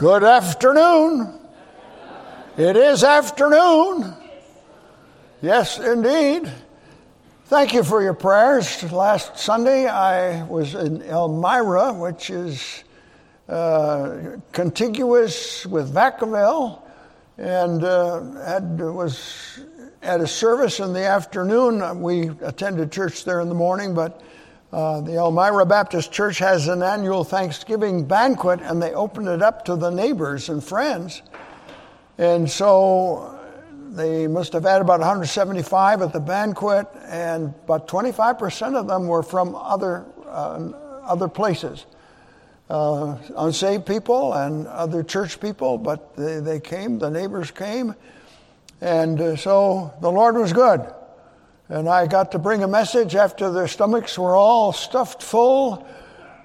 Good afternoon. It is afternoon. Yes, indeed. Thank you for your prayers. Last Sunday I was in Elmira, which is uh, contiguous with Vacaville, and uh, had, was at a service in the afternoon. We attended church there in the morning, but uh, the Elmira Baptist Church has an annual Thanksgiving banquet, and they open it up to the neighbors and friends. And so they must have had about 175 at the banquet, and about 25% of them were from other, uh, other places. Uh, unsaved people and other church people, but they, they came, the neighbors came. And uh, so the Lord was good. And I got to bring a message after their stomachs were all stuffed full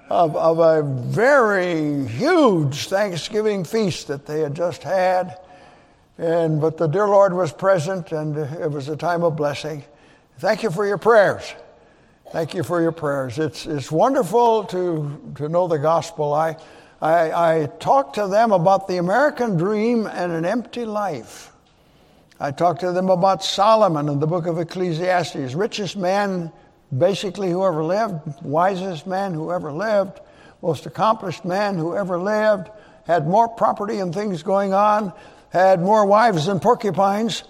of, of a very huge Thanksgiving feast that they had just had. And, but the dear Lord was present, and it was a time of blessing. Thank you for your prayers. Thank you for your prayers. It's, it's wonderful to, to know the gospel. I, I, I talked to them about the American dream and an empty life. I talked to them about Solomon in the book of Ecclesiastes, richest man, basically, who ever lived, wisest man who ever lived, most accomplished man who ever lived, had more property and things going on, had more wives than porcupines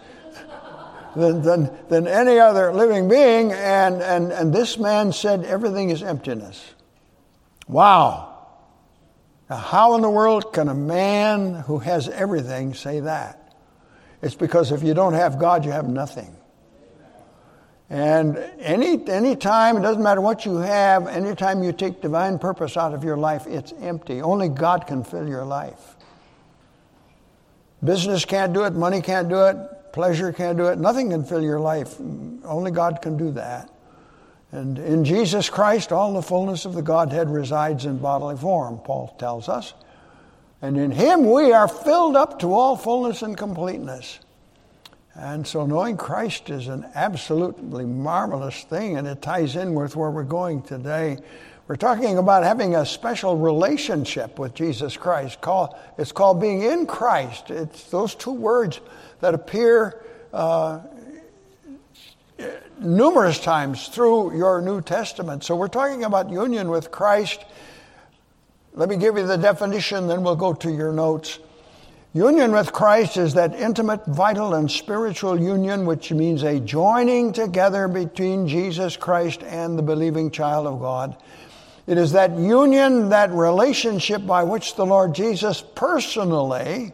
than, than, than any other living being, and, and, and this man said everything is emptiness. Wow. Now, how in the world can a man who has everything say that? It's because if you don't have God, you have nothing. And any any time, it doesn't matter what you have, anytime you take divine purpose out of your life, it's empty. Only God can fill your life. Business can't do it, money can't do it, pleasure can't do it, nothing can fill your life. Only God can do that. And in Jesus Christ, all the fullness of the Godhead resides in bodily form, Paul tells us. And in Him we are filled up to all fullness and completeness. And so knowing Christ is an absolutely marvelous thing, and it ties in with where we're going today. We're talking about having a special relationship with Jesus Christ. It's called being in Christ. It's those two words that appear uh, numerous times through your New Testament. So we're talking about union with Christ let me give you the definition, then we'll go to your notes. Union with Christ is that intimate, vital, and spiritual union, which means a joining together between Jesus Christ and the believing child of God. It is that union, that relationship by which the Lord Jesus personally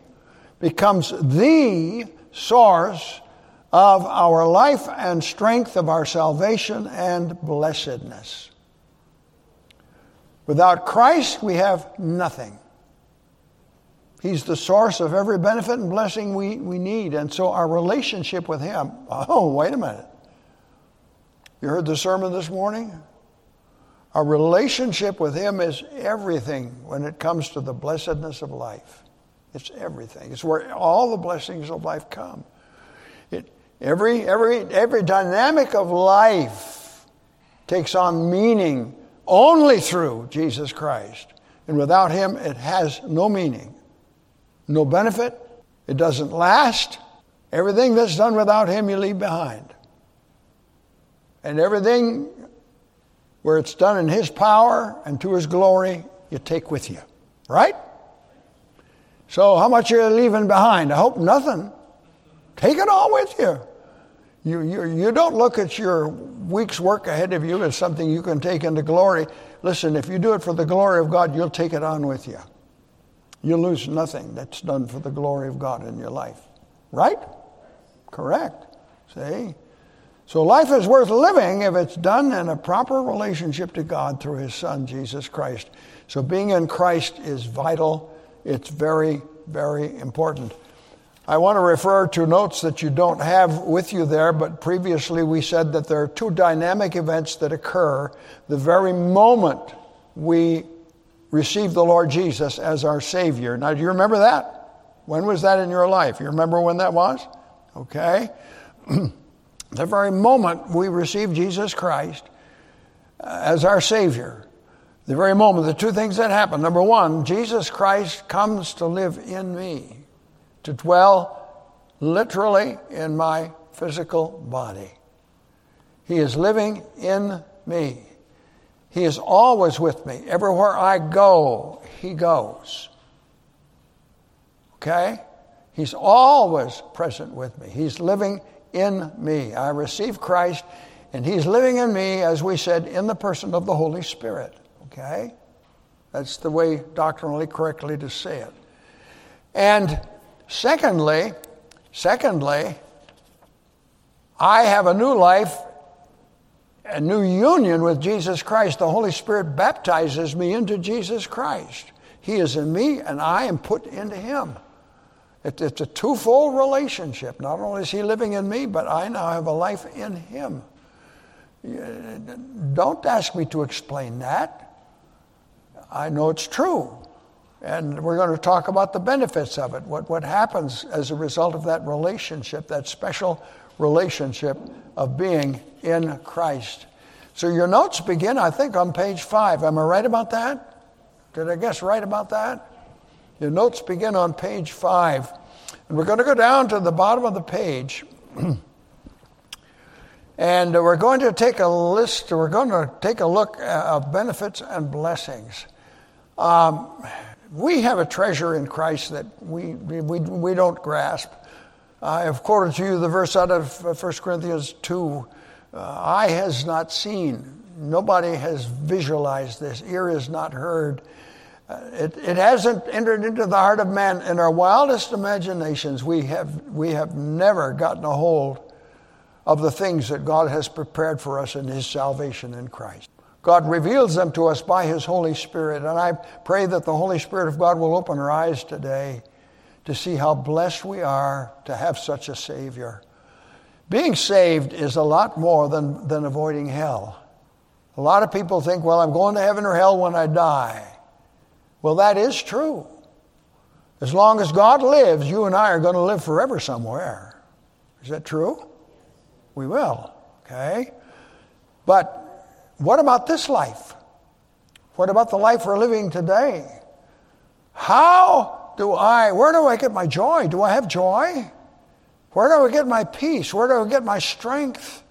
becomes the source of our life and strength, of our salvation and blessedness. Without Christ, we have nothing. He's the source of every benefit and blessing we, we need. And so our relationship with Him, oh, wait a minute. You heard the sermon this morning? Our relationship with Him is everything when it comes to the blessedness of life. It's everything. It's where all the blessings of life come. It, every, every, every dynamic of life takes on meaning only through Jesus Christ. And without Him, it has no meaning, no benefit, it doesn't last. Everything that's done without Him, you leave behind. And everything where it's done in His power and to His glory, you take with you. Right? So, how much are you leaving behind? I hope nothing. Take it all with you. You, you, you don't look at your week's work ahead of you as something you can take into glory. Listen, if you do it for the glory of God, you'll take it on with you. You'll lose nothing that's done for the glory of God in your life. Right? Correct. See? So life is worth living if it's done in a proper relationship to God through His Son, Jesus Christ. So being in Christ is vital. It's very, very important. I want to refer to notes that you don't have with you there, but previously we said that there are two dynamic events that occur the very moment we receive the Lord Jesus as our Savior. Now, do you remember that? When was that in your life? You remember when that was? Okay. the very moment we receive Jesus Christ uh, as our Savior, The very moment, the two things that happen. Number one, Jesus Christ comes to live in me, to dwell literally in my physical body. He is living in me. He is always with me. Everywhere I go, He goes. Okay? He's always present with me. He's living in me. I receive Christ, and He's living in me, as we said, in the person of the Holy Spirit. Okay? That's the way doctrinally correctly to say it. And secondly, secondly, I have a new life, a new union with Jesus Christ. The Holy Spirit baptizes me into Jesus Christ. He is in me, and I am put into Him. It's a twofold relationship. Not only is He living in me, but I now have a life in Him. Don't ask me to explain that. I know it's true. And we're going to talk about the benefits of it, what, what happens as a result of that relationship, that special relationship of being in Christ. So your notes begin, I think, on page five. Am I right about that? Did I guess right about that? Your notes begin on page five. And we're going to go down to the bottom of the page. and we're going to take a list, we're going to take a look of benefits and blessings. Um, we have a treasure in Christ that we, we, we don't grasp. I have quoted to you the verse out of 1 Corinthians 2 uh, Eye has not seen, nobody has visualized this, ear has not heard. Uh, it, it hasn't entered into the heart of man. In our wildest imaginations, we have, we have never gotten a hold of the things that God has prepared for us in His salvation in Christ. God reveals them to us by His Holy Spirit. And I pray that the Holy Spirit of God will open our eyes today to see how blessed we are to have such a Savior. Being saved is a lot more than, than avoiding hell. A lot of people think, well, I'm going to heaven or hell when I die. Well, that is true. As long as God lives, you and I are going to live forever somewhere. Is that true? We will, okay? But what about this life? What about the life we're living today? How do I, where do I get my joy? Do I have joy? Where do I get my peace? Where do I get my strength?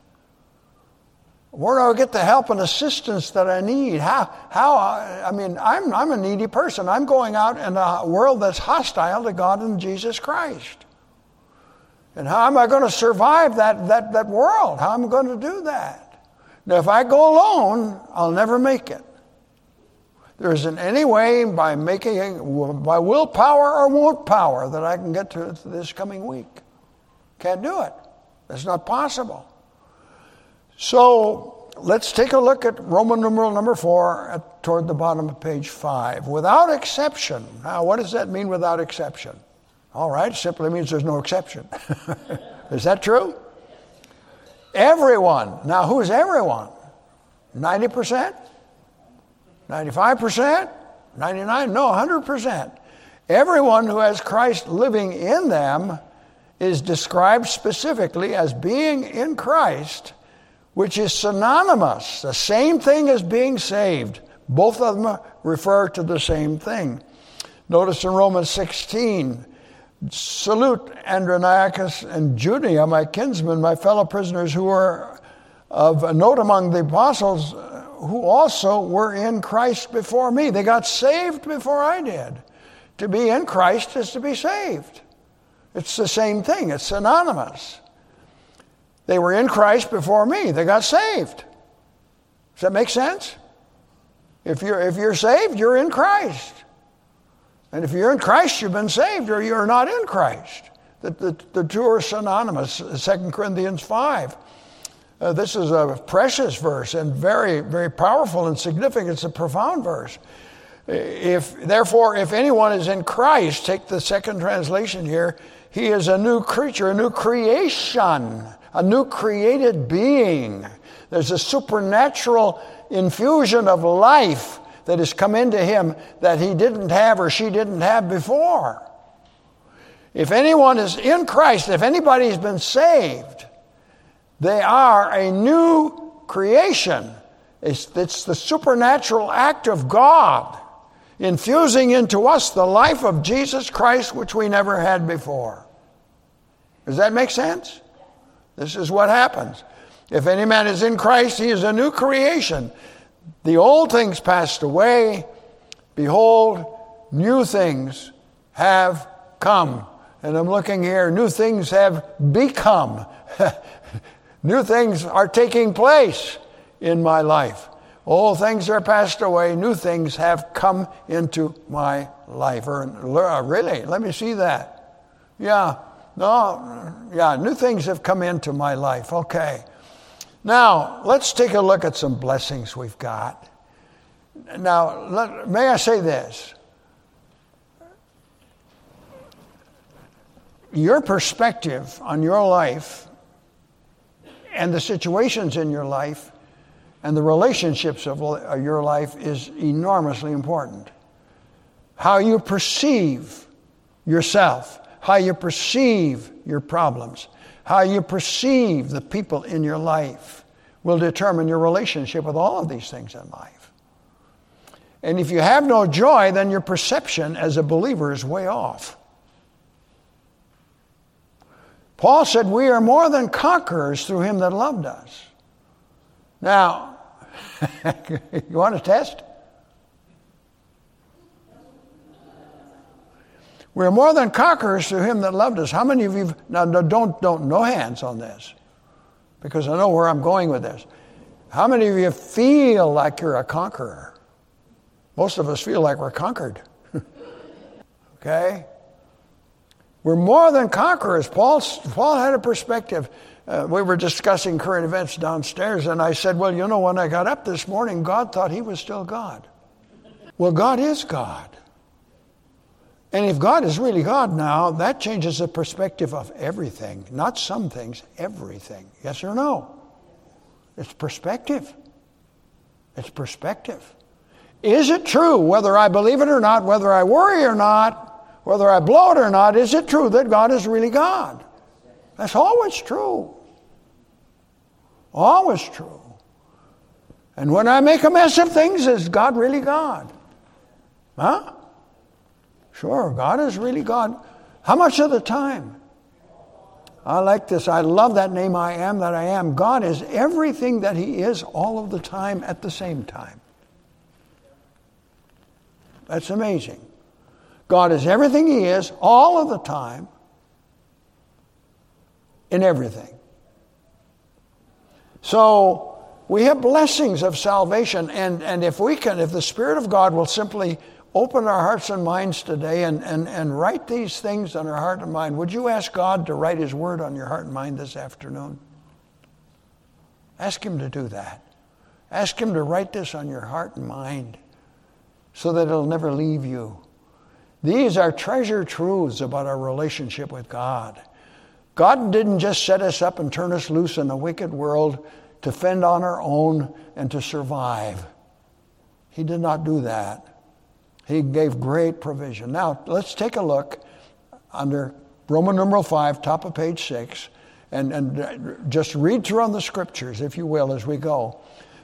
Where do I get the help and assistance that I need? How, how, I mean, I'm, I'm a needy person. I'm going out in a world that's hostile to God and Jesus Christ. And how am I going to survive that, that, that world? How am I going to do that? Now, if I go alone, I'll never make it. There isn't any way by making by willpower or won't power that I can get to this coming week. Can't do it. That's not possible. So let's take a look at Roman numeral number four at, toward the bottom of page five. Without exception. Now, what does that mean without exception? All right, simply means there's no exception. Is that true? Everyone. Now, who's everyone? 90%? 95%? 99? No, 100%. Everyone who has Christ living in them is described specifically as being in Christ, which is synonymous, the same thing as being saved. Both of them refer to the same thing. Notice in Romans 16, Salute Andronicus and Junia, my kinsmen, my fellow prisoners who are of note among the apostles, uh, who also were in Christ before me. They got saved before I did. To be in Christ is to be saved. It's the same thing, it's synonymous. They were in Christ before me, they got saved. Does that make sense? If you're, if you're saved, you're in Christ. And if you're in Christ, you've been saved, or you're not in Christ. The, the, the two are synonymous, 2 Corinthians 5. Uh, this is a precious verse and very, very powerful and significant. It's a profound verse. If, therefore, if anyone is in Christ, take the second translation here, he is a new creature, a new creation, a new created being. There's a supernatural infusion of life that has come into him that he didn't have or she didn't have before. If anyone is in Christ, if anybody's been saved, they are a new creation. It's, it's the supernatural act of God infusing into us the life of Jesus Christ, which we never had before. Does that make sense? This is what happens. If any man is in Christ, he is a new creation. The old things passed away. Behold, new things have come. And I'm looking here, new things have become. new things are taking place in my life. Old things are passed away, new things have come into my life. Or, uh, really, let me see that. Yeah, no, yeah, new things have come into my life. Okay. Now, let's take a look at some blessings we've got. Now, let, may I say this? Your perspective on your life and the situations in your life and the relationships of your life is enormously important. How you perceive yourself, how you perceive your problems, how you perceive the people in your life will determine your relationship with all of these things in life. And if you have no joy, then your perception as a believer is way off. Paul said, We are more than conquerors through him that loved us. Now, you want to test? We're more than conquerors through him that loved us. How many of you, now don't, don't, no hands on this, because I know where I'm going with this. How many of you feel like you're a conqueror? Most of us feel like we're conquered. okay? We're more than conquerors. Paul, Paul had a perspective. Uh, we were discussing current events downstairs, and I said, Well, you know, when I got up this morning, God thought he was still God. Well, God is God. And if God is really God now, that changes the perspective of everything, not some things, everything. Yes or no? It's perspective. It's perspective. Is it true, whether I believe it or not, whether I worry or not, whether I blow it or not, is it true that God is really God? That's always true. Always true. And when I make a mess of things, is God really God? Huh? Sure, God is really God. How much of the time? I like this. I love that name, I am that I am. God is everything that He is all of the time at the same time. That's amazing. God is everything He is all of the time in everything. So we have blessings of salvation, and, and if we can, if the Spirit of God will simply open our hearts and minds today and, and, and write these things on our heart and mind. Would you ask God to write His Word on your heart and mind this afternoon? Ask Him to do that. Ask Him to write this on your heart and mind so that it'll never leave you. These are treasure truths about our relationship with God. God didn't just set us up and turn us loose in a wicked world to fend on our own and to survive. He did not do that. He gave great provision. Now, let's take a look under Roman numeral 5, top of page 6, and, and just read through on the scriptures, if you will, as we go.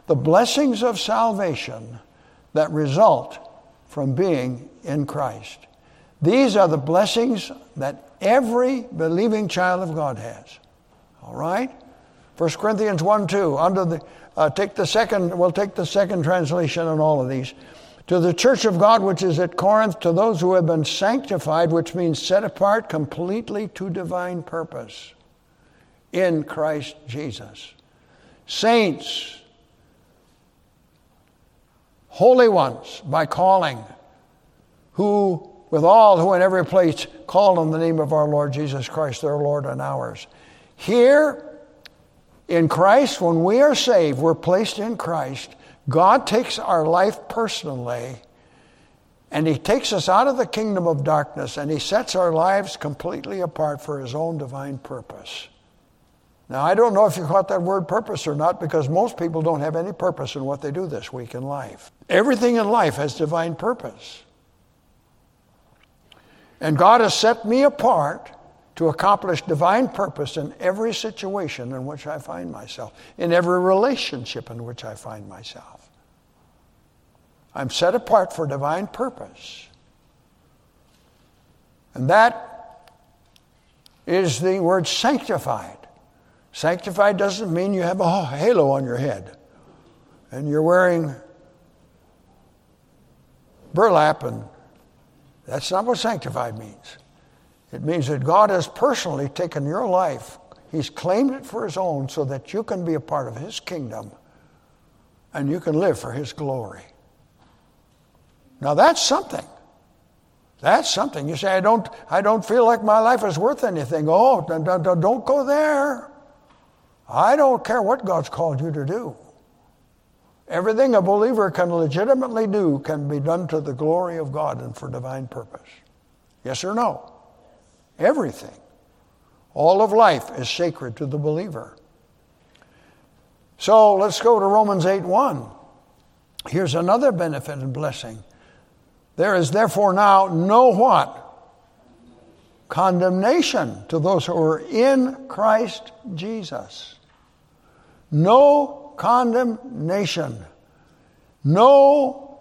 The blessings of salvation that result from being in Christ. These are the blessings that every believing child of God has. All right? 1 Corinthians 1 2. Under the, uh, take the second, we'll take the second translation on all of these. To the church of God which is at Corinth, to those who have been sanctified, which means set apart completely to divine purpose in Christ Jesus. Saints, holy ones by calling, who, with all who in every place call on the name of our Lord Jesus Christ, their Lord and ours. Here in Christ, when we are saved, we're placed in Christ God takes our life personally and He takes us out of the kingdom of darkness and He sets our lives completely apart for His own divine purpose. Now, I don't know if you caught that word purpose or not because most people don't have any purpose in what they do this week in life. Everything in life has divine purpose. And God has set me apart to accomplish divine purpose in every situation in which I find myself, in every relationship in which I find myself. I'm set apart for divine purpose. And that is the word sanctified. Sanctified doesn't mean you have a halo on your head and you're wearing burlap, and that's not what sanctified means. It means that God has personally taken your life, He's claimed it for His own so that you can be a part of His kingdom and you can live for His glory. Now that's something. That's something. You say, I don't, I don't feel like my life is worth anything. Oh, don't, don't go there. I don't care what God's called you to do. Everything a believer can legitimately do can be done to the glory of God and for divine purpose. Yes or no? Everything. All of life is sacred to the believer. So let's go to Romans 8 1. Here's another benefit and blessing. There is therefore now no what? Condemnation to those who are in Christ Jesus. No condemnation. No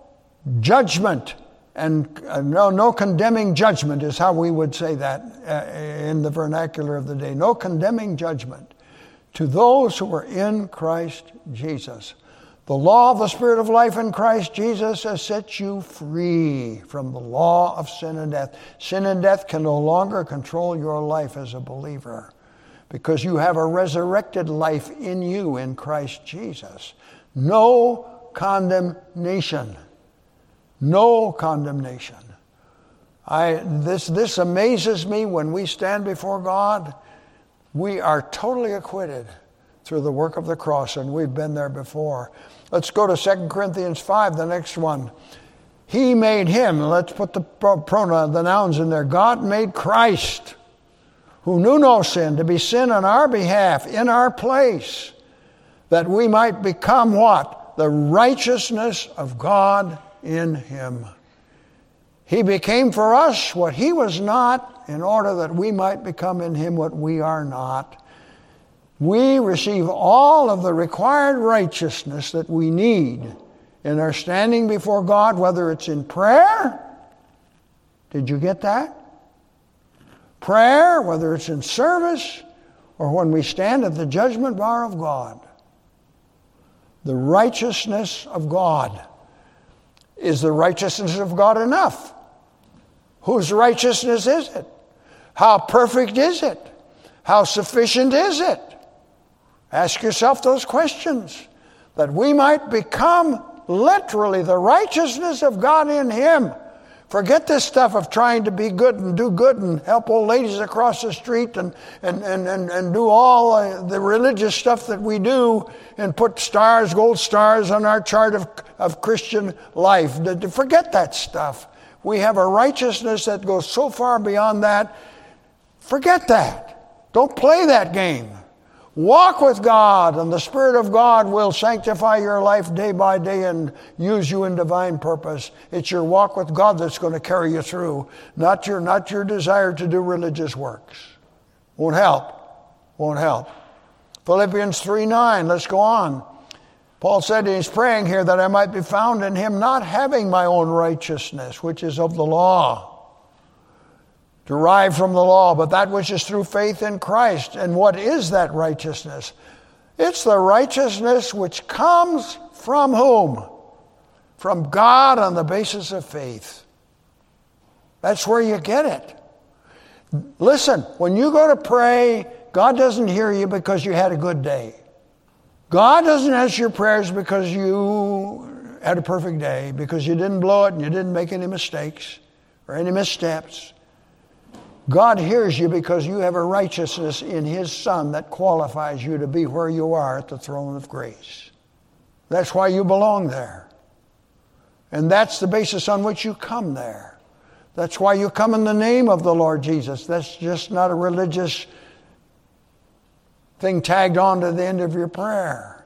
judgment and uh, no, no condemning judgment is how we would say that uh, in the vernacular of the day. No condemning judgment to those who are in Christ Jesus. The law of the Spirit of life in Christ Jesus has set you free from the law of sin and death. Sin and death can no longer control your life as a believer because you have a resurrected life in you in Christ Jesus. No condemnation. No condemnation. I, this, this amazes me when we stand before God. We are totally acquitted through the work of the cross, and we've been there before. Let's go to 2 Corinthians 5, the next one. He made him, let's put the pronoun, the nouns in there. God made Christ, who knew no sin, to be sin on our behalf, in our place, that we might become what? The righteousness of God in him. He became for us what he was not, in order that we might become in him what we are not. We receive all of the required righteousness that we need in our standing before God, whether it's in prayer. Did you get that? Prayer, whether it's in service or when we stand at the judgment bar of God. The righteousness of God. Is the righteousness of God enough? Whose righteousness is it? How perfect is it? How sufficient is it? Ask yourself those questions that we might become literally the righteousness of God in Him. Forget this stuff of trying to be good and do good and help old ladies across the street and, and, and, and, and do all uh, the religious stuff that we do and put stars, gold stars on our chart of, of Christian life. Forget that stuff. We have a righteousness that goes so far beyond that. Forget that. Don't play that game. Walk with God, and the Spirit of God will sanctify your life day by day and use you in divine purpose. It's your walk with God that's going to carry you through, not your, not your desire to do religious works. Won't help. Won't help. Philippians 3 9, let's go on. Paul said he's praying here that I might be found in him, not having my own righteousness, which is of the law derived from the law, but that which is through faith in Christ. And what is that righteousness? It's the righteousness which comes from whom? From God on the basis of faith. That's where you get it. Listen, when you go to pray, God doesn't hear you because you had a good day. God doesn't answer your prayers because you had a perfect day, because you didn't blow it and you didn't make any mistakes or any missteps. God hears you because you have a righteousness in His Son that qualifies you to be where you are at the throne of grace. That's why you belong there. And that's the basis on which you come there. That's why you come in the name of the Lord Jesus. That's just not a religious thing tagged on to the end of your prayer.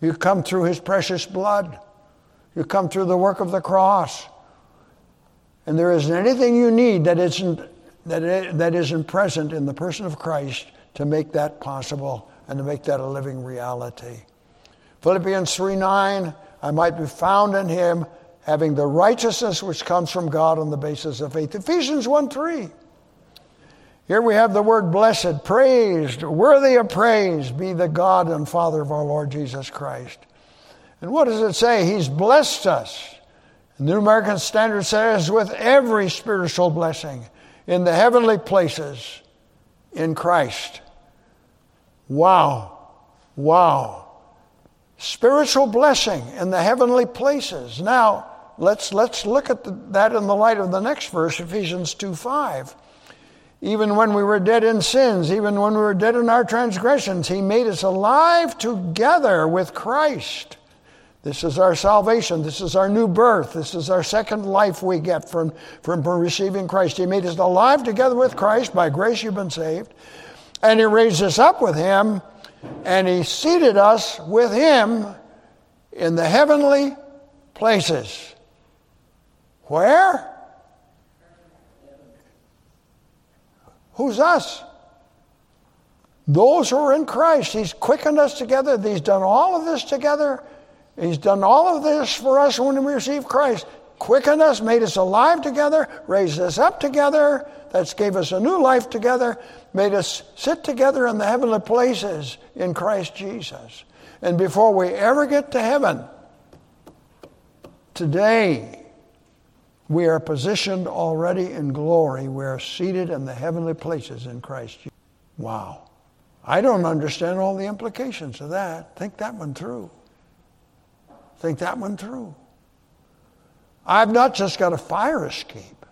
You come through His precious blood, you come through the work of the cross. And there isn't anything you need that isn't that, it, that isn't present in the person of Christ to make that possible and to make that a living reality. Philippians 3 9, I might be found in him, having the righteousness which comes from God on the basis of faith. Ephesians 1 3. Here we have the word blessed, praised, worthy of praise be the God and Father of our Lord Jesus Christ. And what does it say? He's blessed us. The New American Standard says, with every spiritual blessing in the heavenly places in Christ. Wow. Wow. Spiritual blessing in the heavenly places. Now, let's, let's look at the, that in the light of the next verse, Ephesians 2 5. Even when we were dead in sins, even when we were dead in our transgressions, He made us alive together with Christ. This is our salvation. This is our new birth. This is our second life we get from, from receiving Christ. He made us alive together with Christ. By grace you've been saved. And He raised us up with Him, and He seated us with Him in the heavenly places. Where? Who's us? Those who are in Christ. He's quickened us together. He's done all of this together. He's done all of this for us when we receive Christ. Quickened us, made us alive together, raised us up together. That's gave us a new life together, made us sit together in the heavenly places in Christ Jesus. And before we ever get to heaven, today, we are positioned already in glory. We are seated in the heavenly places in Christ Jesus. Wow. I don't understand all the implications of that. Think that one through. Think that one through. I've not just got a fire escape.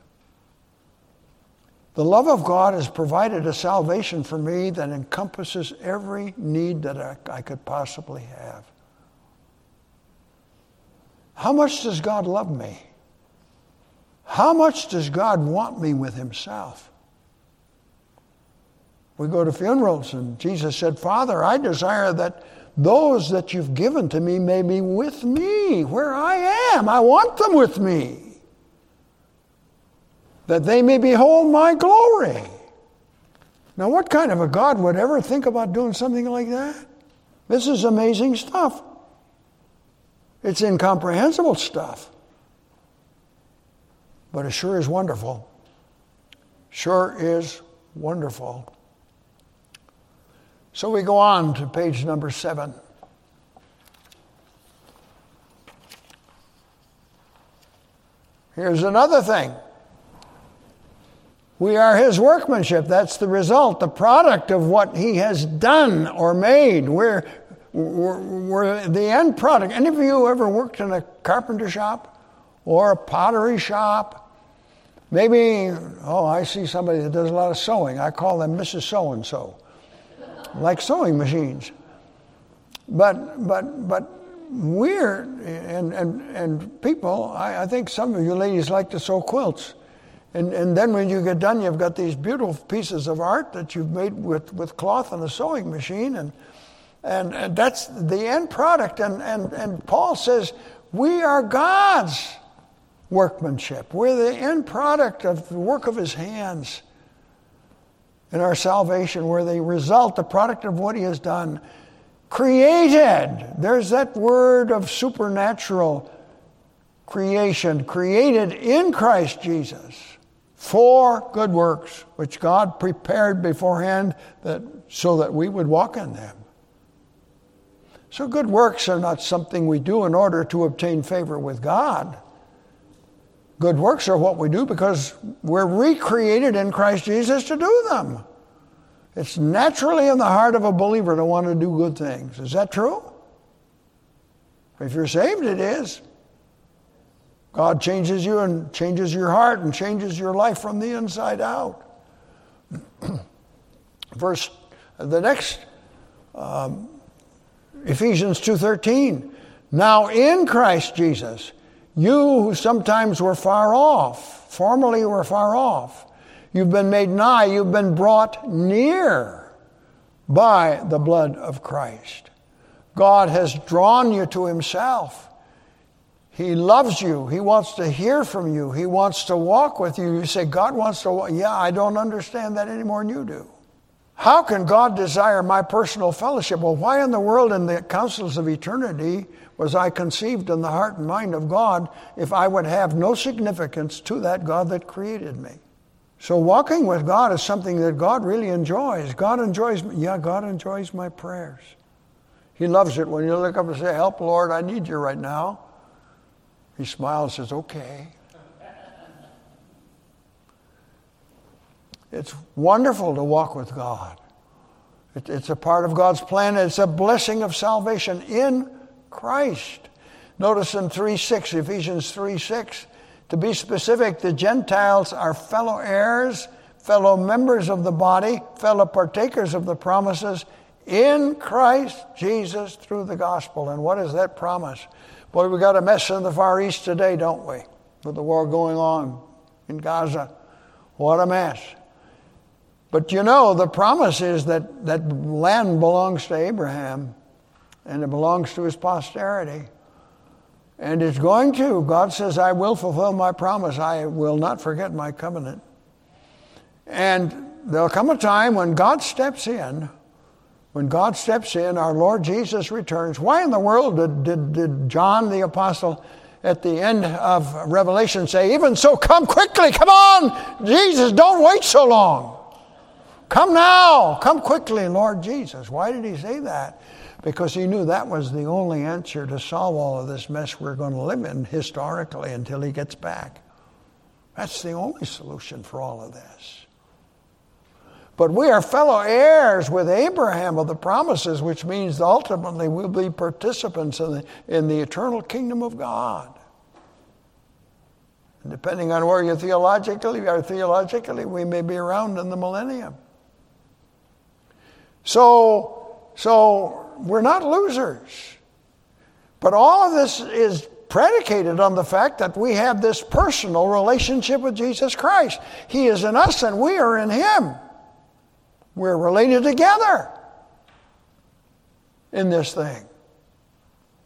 The love of God has provided a salvation for me that encompasses every need that I, I could possibly have. How much does God love me? How much does God want me with Himself? We go to funerals, and Jesus said, Father, I desire that those that you've given to me may be with me where I am. I want them with me, that they may behold my glory. Now, what kind of a God would ever think about doing something like that? This is amazing stuff. It's incomprehensible stuff but it sure is wonderful. Sure is wonderful. So we go on to page number seven. Here's another thing. We are his workmanship. That's the result, the product of what he has done or made. We're, we're, we're the end product. Any of you ever worked in a carpenter shop or a pottery shop? Maybe, oh, I see somebody that does a lot of sewing. I call them Mrs. So and so, like sewing machines. But, but, but we're, and, and, and people, I, I think some of you ladies like to sew quilts. And, and then when you get done, you've got these beautiful pieces of art that you've made with, with cloth and a sewing machine. And, and, and that's the end product. And, and, and Paul says, we are God's workmanship. We're the end product of the work of his hands. In our salvation, we're the result, the product of what he has done. Created. There's that word of supernatural creation, created in Christ Jesus for good works, which God prepared beforehand that, so that we would walk in them. So, good works are not something we do in order to obtain favor with God. Good works are what we do because we're recreated in Christ Jesus to do them. It's naturally in the heart of a believer to want to do good things. Is that true? If you're saved, it is. God changes you and changes your heart and changes your life from the inside out. Verse, the next, um, Ephesians 2.13. Now in Christ Jesus, you who sometimes were far off, formerly were far off, you've been made nigh, you've been brought near by the blood of Christ. God has drawn you to Himself. He loves you. He wants to hear from you. He wants to walk with you. You say, God wants to walk. Yeah, I don't understand that any more than you do. How can God desire my personal fellowship? Well, why in the world, in the councils of eternity, was I conceived in the heart and mind of God if I would have no significance to that God that created me? So, walking with God is something that God really enjoys. God enjoys, yeah, God enjoys my prayers. He loves it when you look up and say, Help, Lord, I need you right now. He smiles and says, Okay. It's wonderful to walk with God. It, it's a part of God's plan. It's a blessing of salvation in Christ. Notice in 3 6, Ephesians 3 6, to be specific, the Gentiles are fellow heirs, fellow members of the body, fellow partakers of the promises in Christ Jesus through the gospel. And what is that promise? Boy, we got a mess in the Far East today, don't we? With the war going on in Gaza. What a mess. But you know, the promise is that that land belongs to Abraham and it belongs to his posterity. And it's going to. God says, I will fulfill my promise. I will not forget my covenant. And there'll come a time when God steps in. When God steps in, our Lord Jesus returns. Why in the world did, did, did John the Apostle at the end of Revelation say, Even so, come quickly, come on, Jesus, don't wait so long. Come now, come quickly, Lord Jesus. Why did he say that? Because he knew that was the only answer to solve all of this mess we're going to live in historically until he gets back. That's the only solution for all of this. But we are fellow heirs with Abraham of the promises, which means ultimately we'll be participants in the, in the eternal kingdom of God. And depending on where you theologically are, theologically, we may be around in the millennium. So, so we're not losers. But all of this is predicated on the fact that we have this personal relationship with Jesus Christ. He is in us and we are in Him. We're related together in this thing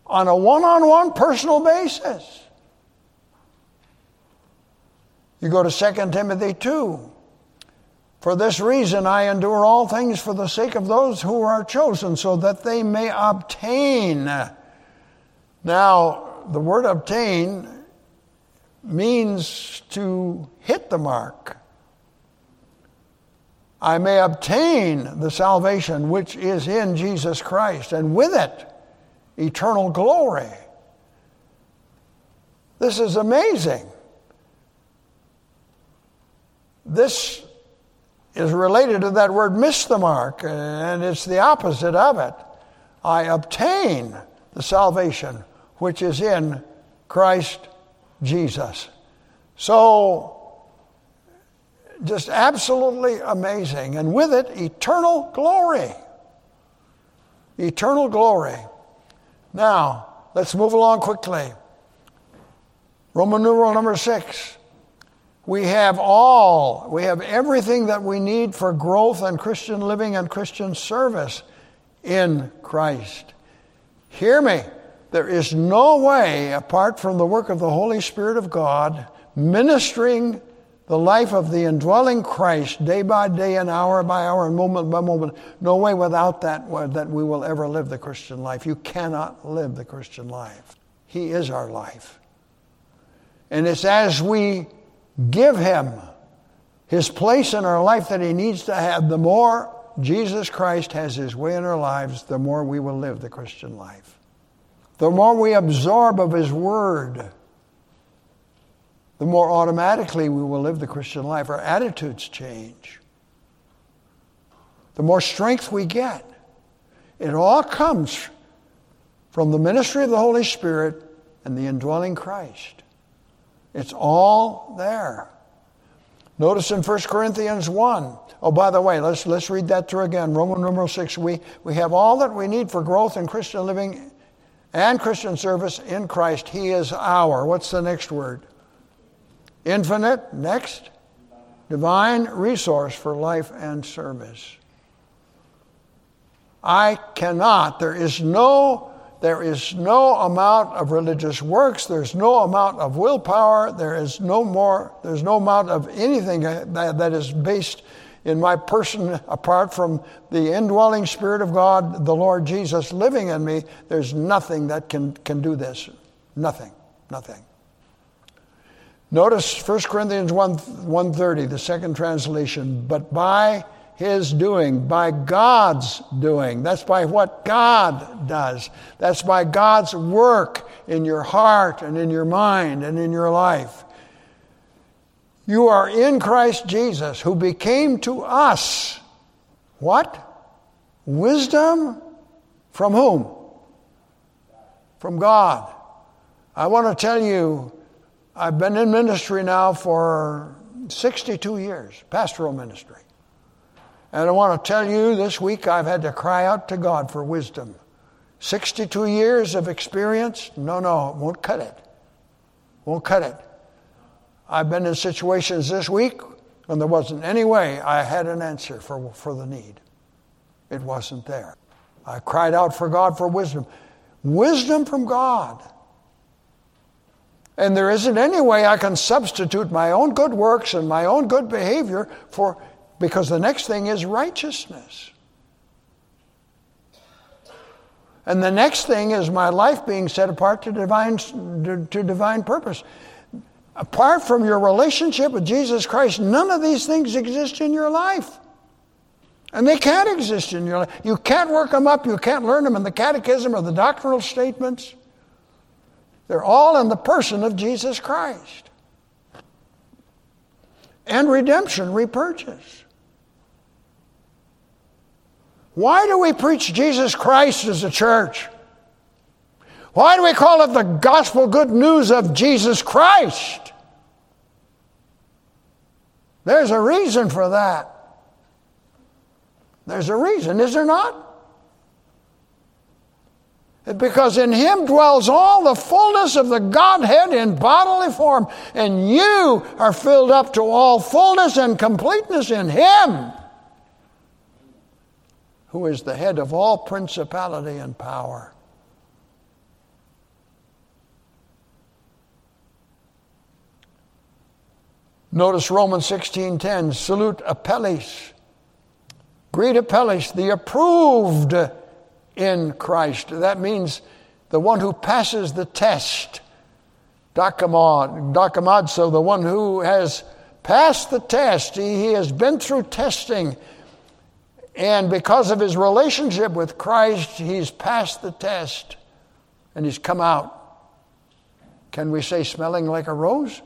on a one on one personal basis. You go to 2 Timothy 2. For this reason, I endure all things for the sake of those who are chosen, so that they may obtain. Now, the word obtain means to hit the mark. I may obtain the salvation which is in Jesus Christ, and with it, eternal glory. This is amazing. This is related to that word miss the mark, and it's the opposite of it. I obtain the salvation which is in Christ Jesus. So, just absolutely amazing. And with it, eternal glory. Eternal glory. Now, let's move along quickly. Roman numeral number six. We have all, we have everything that we need for growth and Christian living and Christian service in Christ. Hear me. There is no way, apart from the work of the Holy Spirit of God, ministering the life of the indwelling Christ day by day and hour by hour and moment by moment, no way without that that we will ever live the Christian life. You cannot live the Christian life. He is our life. And it's as we give him his place in our life that he needs to have, the more Jesus Christ has his way in our lives, the more we will live the Christian life. The more we absorb of his word, the more automatically we will live the Christian life. Our attitudes change. The more strength we get. It all comes from the ministry of the Holy Spirit and the indwelling Christ. It's all there. Notice in 1 Corinthians 1. Oh, by the way, let's, let's read that through again. Roman numeral 6. We, we have all that we need for growth in Christian living and Christian service in Christ. He is our. What's the next word? Infinite. Next. Divine resource for life and service. I cannot, there is no there is no amount of religious works, there's no amount of willpower, there is no more, there's no amount of anything that, that is based in my person apart from the indwelling Spirit of God, the Lord Jesus living in me. There's nothing that can, can do this. Nothing. Nothing. Notice 1 Corinthians 1, 130, the second translation, but by his doing, by God's doing. That's by what God does. That's by God's work in your heart and in your mind and in your life. You are in Christ Jesus, who became to us what? Wisdom from whom? From God. I want to tell you, I've been in ministry now for 62 years, pastoral ministry. And I want to tell you this week I've had to cry out to God for wisdom. 62 years of experience? No, no, won't cut it. Won't cut it. I've been in situations this week when there wasn't any way I had an answer for, for the need. It wasn't there. I cried out for God for wisdom. Wisdom from God. And there isn't any way I can substitute my own good works and my own good behavior for because the next thing is righteousness. And the next thing is my life being set apart to divine, to, divine purpose. Apart from your relationship with Jesus Christ, none of these things exist in your life. And they can't exist in your life. You can't work them up, you can't learn them in the catechism or the doctrinal statements. They're all in the person of Jesus Christ. And redemption, repurchase. Why do we preach Jesus Christ as a church? Why do we call it the gospel good news of Jesus Christ? There's a reason for that. There's a reason, is there not? Because in Him dwells all the fullness of the Godhead in bodily form, and you are filled up to all fullness and completeness in Him who is the head of all principality and power. Notice Romans 16:10, salute Apelles. Greet Apelles, the approved in Christ. That means the one who passes the test. Dokamad, so the one who has passed the test. He, he has been through testing and because of his relationship with Christ, he's passed the test and he's come out. Can we say smelling like a rose?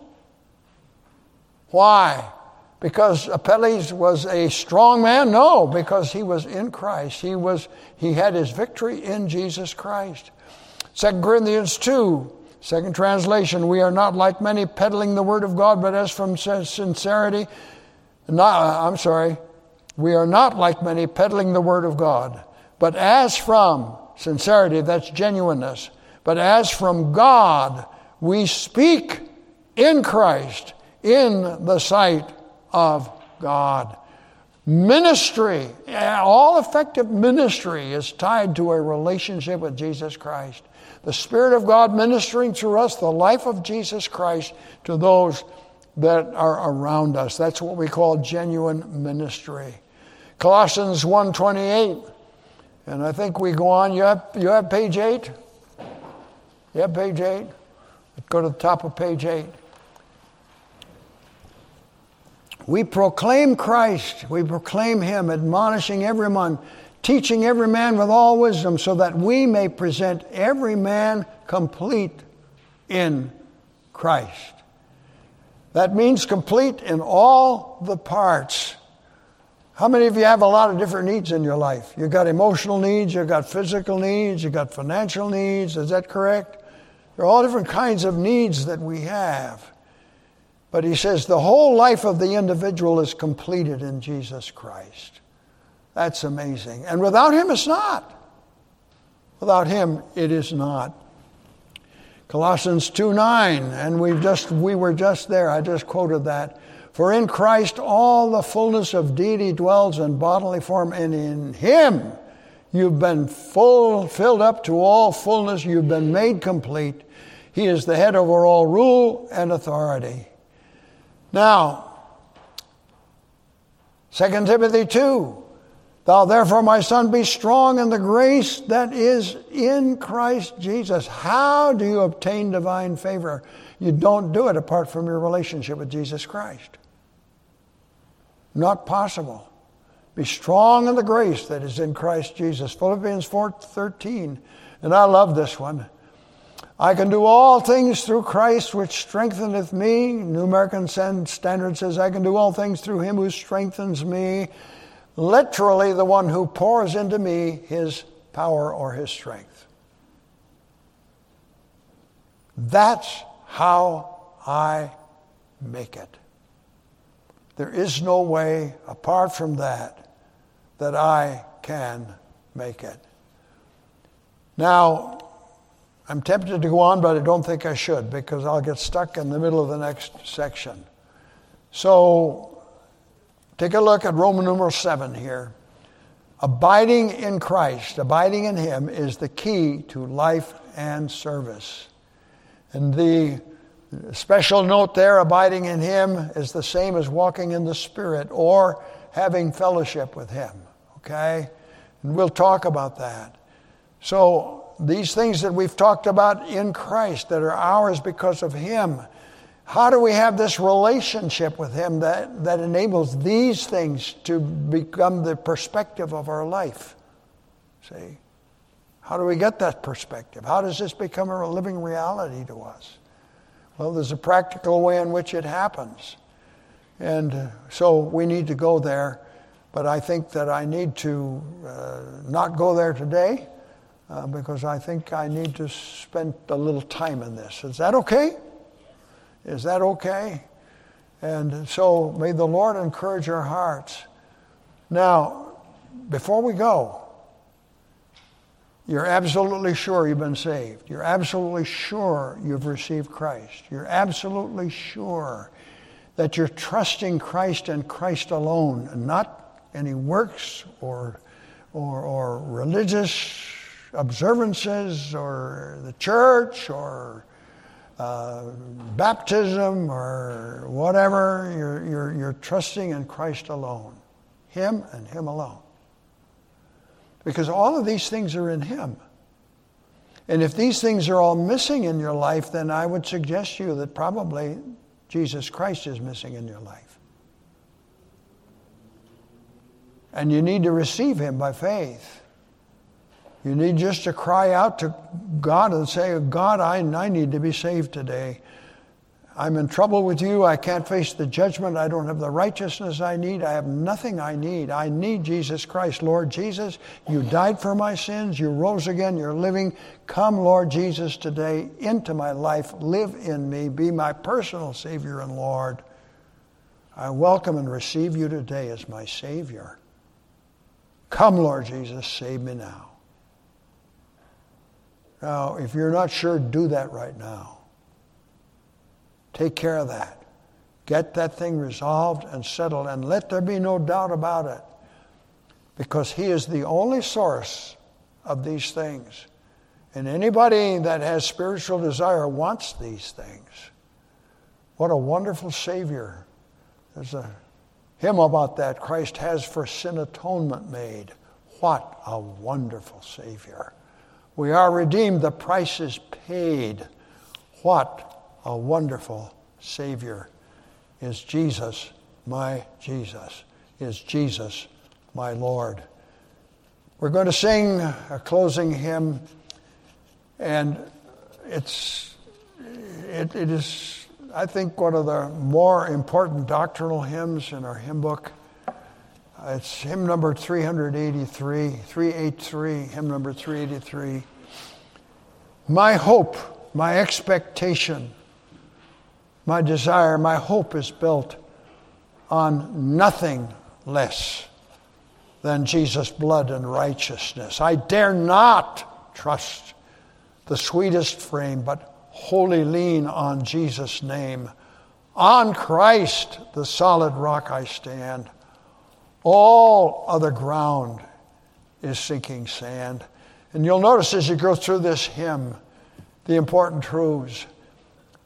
Why? Because Apelles was a strong man? No, because he was in Christ. He, was, he had his victory in Jesus Christ. 2 Corinthians 2, second translation, we are not like many peddling the word of God, but as from sincerity, not, uh, I'm sorry, we are not like many peddling the word of God, but as from sincerity, that's genuineness, but as from God, we speak in Christ in the sight of God. Ministry, eh, all effective ministry is tied to a relationship with Jesus Christ. The Spirit of God ministering through us the life of Jesus Christ to those that are around us. That's what we call genuine ministry. Colossians 1.28. And I think we go on. You have, you have page 8? You have page 8? Go to the top of page 8. We proclaim Christ. We proclaim Him, admonishing every man, teaching every man with all wisdom, so that we may present every man complete in Christ. That means complete in all the parts. How many of you have a lot of different needs in your life? You've got emotional needs, you've got physical needs, you've got financial needs. Is that correct? There are all different kinds of needs that we have. But he says the whole life of the individual is completed in Jesus Christ. That's amazing. And without him, it's not. Without him, it is not. Colossians 2 9, and we've just we were just there. I just quoted that. For in Christ all the fullness of deity dwells in bodily form, and in him You've been full, filled up to all fullness. You've been made complete. He is the head over all rule and authority. Now, 2 Timothy 2 Thou therefore, my son, be strong in the grace that is in Christ Jesus. How do you obtain divine favor? You don't do it apart from your relationship with Jesus Christ. Not possible. Be strong in the grace that is in Christ Jesus. Philippians 4:13. And I love this one. I can do all things through Christ which strengtheneth me. New American Standard says, I can do all things through him who strengthens me. Literally, the one who pours into me his power or his strength. That's how I make it. There is no way apart from that that I can make it. Now, I'm tempted to go on, but I don't think I should because I'll get stuck in the middle of the next section. So, take a look at Roman numeral 7 here. Abiding in Christ, abiding in Him, is the key to life and service. And the special note there abiding in Him is the same as walking in the Spirit or having fellowship with Him. Okay? And we'll talk about that. So, these things that we've talked about in Christ that are ours because of Him. How do we have this relationship with Him that, that enables these things to become the perspective of our life? See? How do we get that perspective? How does this become a living reality to us? Well, there's a practical way in which it happens. And uh, so we need to go there. But I think that I need to uh, not go there today uh, because I think I need to spend a little time in this. Is that okay? Is that okay? And so may the Lord encourage our hearts. Now, before we go, you're absolutely sure you've been saved. You're absolutely sure you've received Christ. You're absolutely sure that you're trusting Christ and Christ alone, and not any works or, or, or religious observances or the church or uh, baptism or whatever. You're, you're, you're trusting in Christ alone, Him and Him alone. Because all of these things are in Him. And if these things are all missing in your life, then I would suggest to you that probably Jesus Christ is missing in your life. And you need to receive Him by faith. You need just to cry out to God and say, God, I, I need to be saved today. I'm in trouble with you. I can't face the judgment. I don't have the righteousness I need. I have nothing I need. I need Jesus Christ. Lord Jesus, you died for my sins. You rose again. You're living. Come, Lord Jesus, today into my life. Live in me. Be my personal Savior and Lord. I welcome and receive you today as my Savior. Come, Lord Jesus, save me now. Now, if you're not sure, do that right now. Take care of that. Get that thing resolved and settled, and let there be no doubt about it. Because He is the only source of these things. And anybody that has spiritual desire wants these things. What a wonderful Savior. There's a hymn about that. Christ has for sin atonement made. What a wonderful Savior. We are redeemed, the price is paid. What a wonderful Savior is Jesus, my Jesus, is Jesus, my Lord. We're going to sing a closing hymn, and it's, it, it is, I think, one of the more important doctrinal hymns in our hymn book. Uh, it's hymn number 383, 383, hymn number 383. My hope, my expectation, my desire, my hope is built on nothing less than Jesus' blood and righteousness. I dare not trust the sweetest frame, but wholly lean on Jesus' name. On Christ, the solid rock, I stand. All other ground is sinking sand. And you'll notice as you go through this hymn the important truths.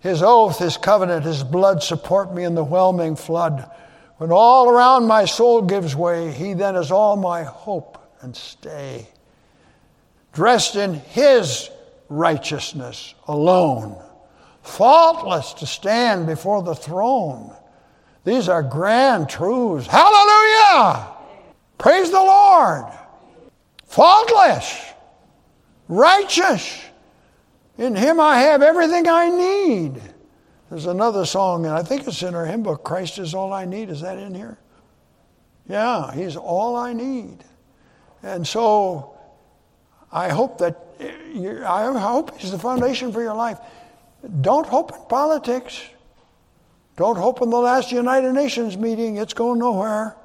His oath, his covenant, his blood support me in the whelming flood. When all around my soul gives way, he then is all my hope and stay. Dressed in his righteousness alone, faultless to stand before the throne. These are grand truths. Hallelujah! Praise the Lord. Faultless, righteous. In Him I have everything I need. There's another song, and I think it's in our hymn book Christ is all I need. Is that in here? Yeah, He's all I need. And so I hope that, eh, I hope He's the foundation for your life. Don't hope in politics. Don't hope in the last United Nations meeting, it's going nowhere.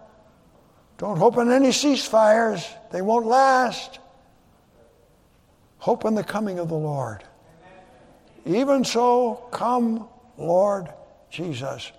Don't hope in any ceasefires, they won't last. Hope in the coming of the Lord. Even so, come, Lord Jesus.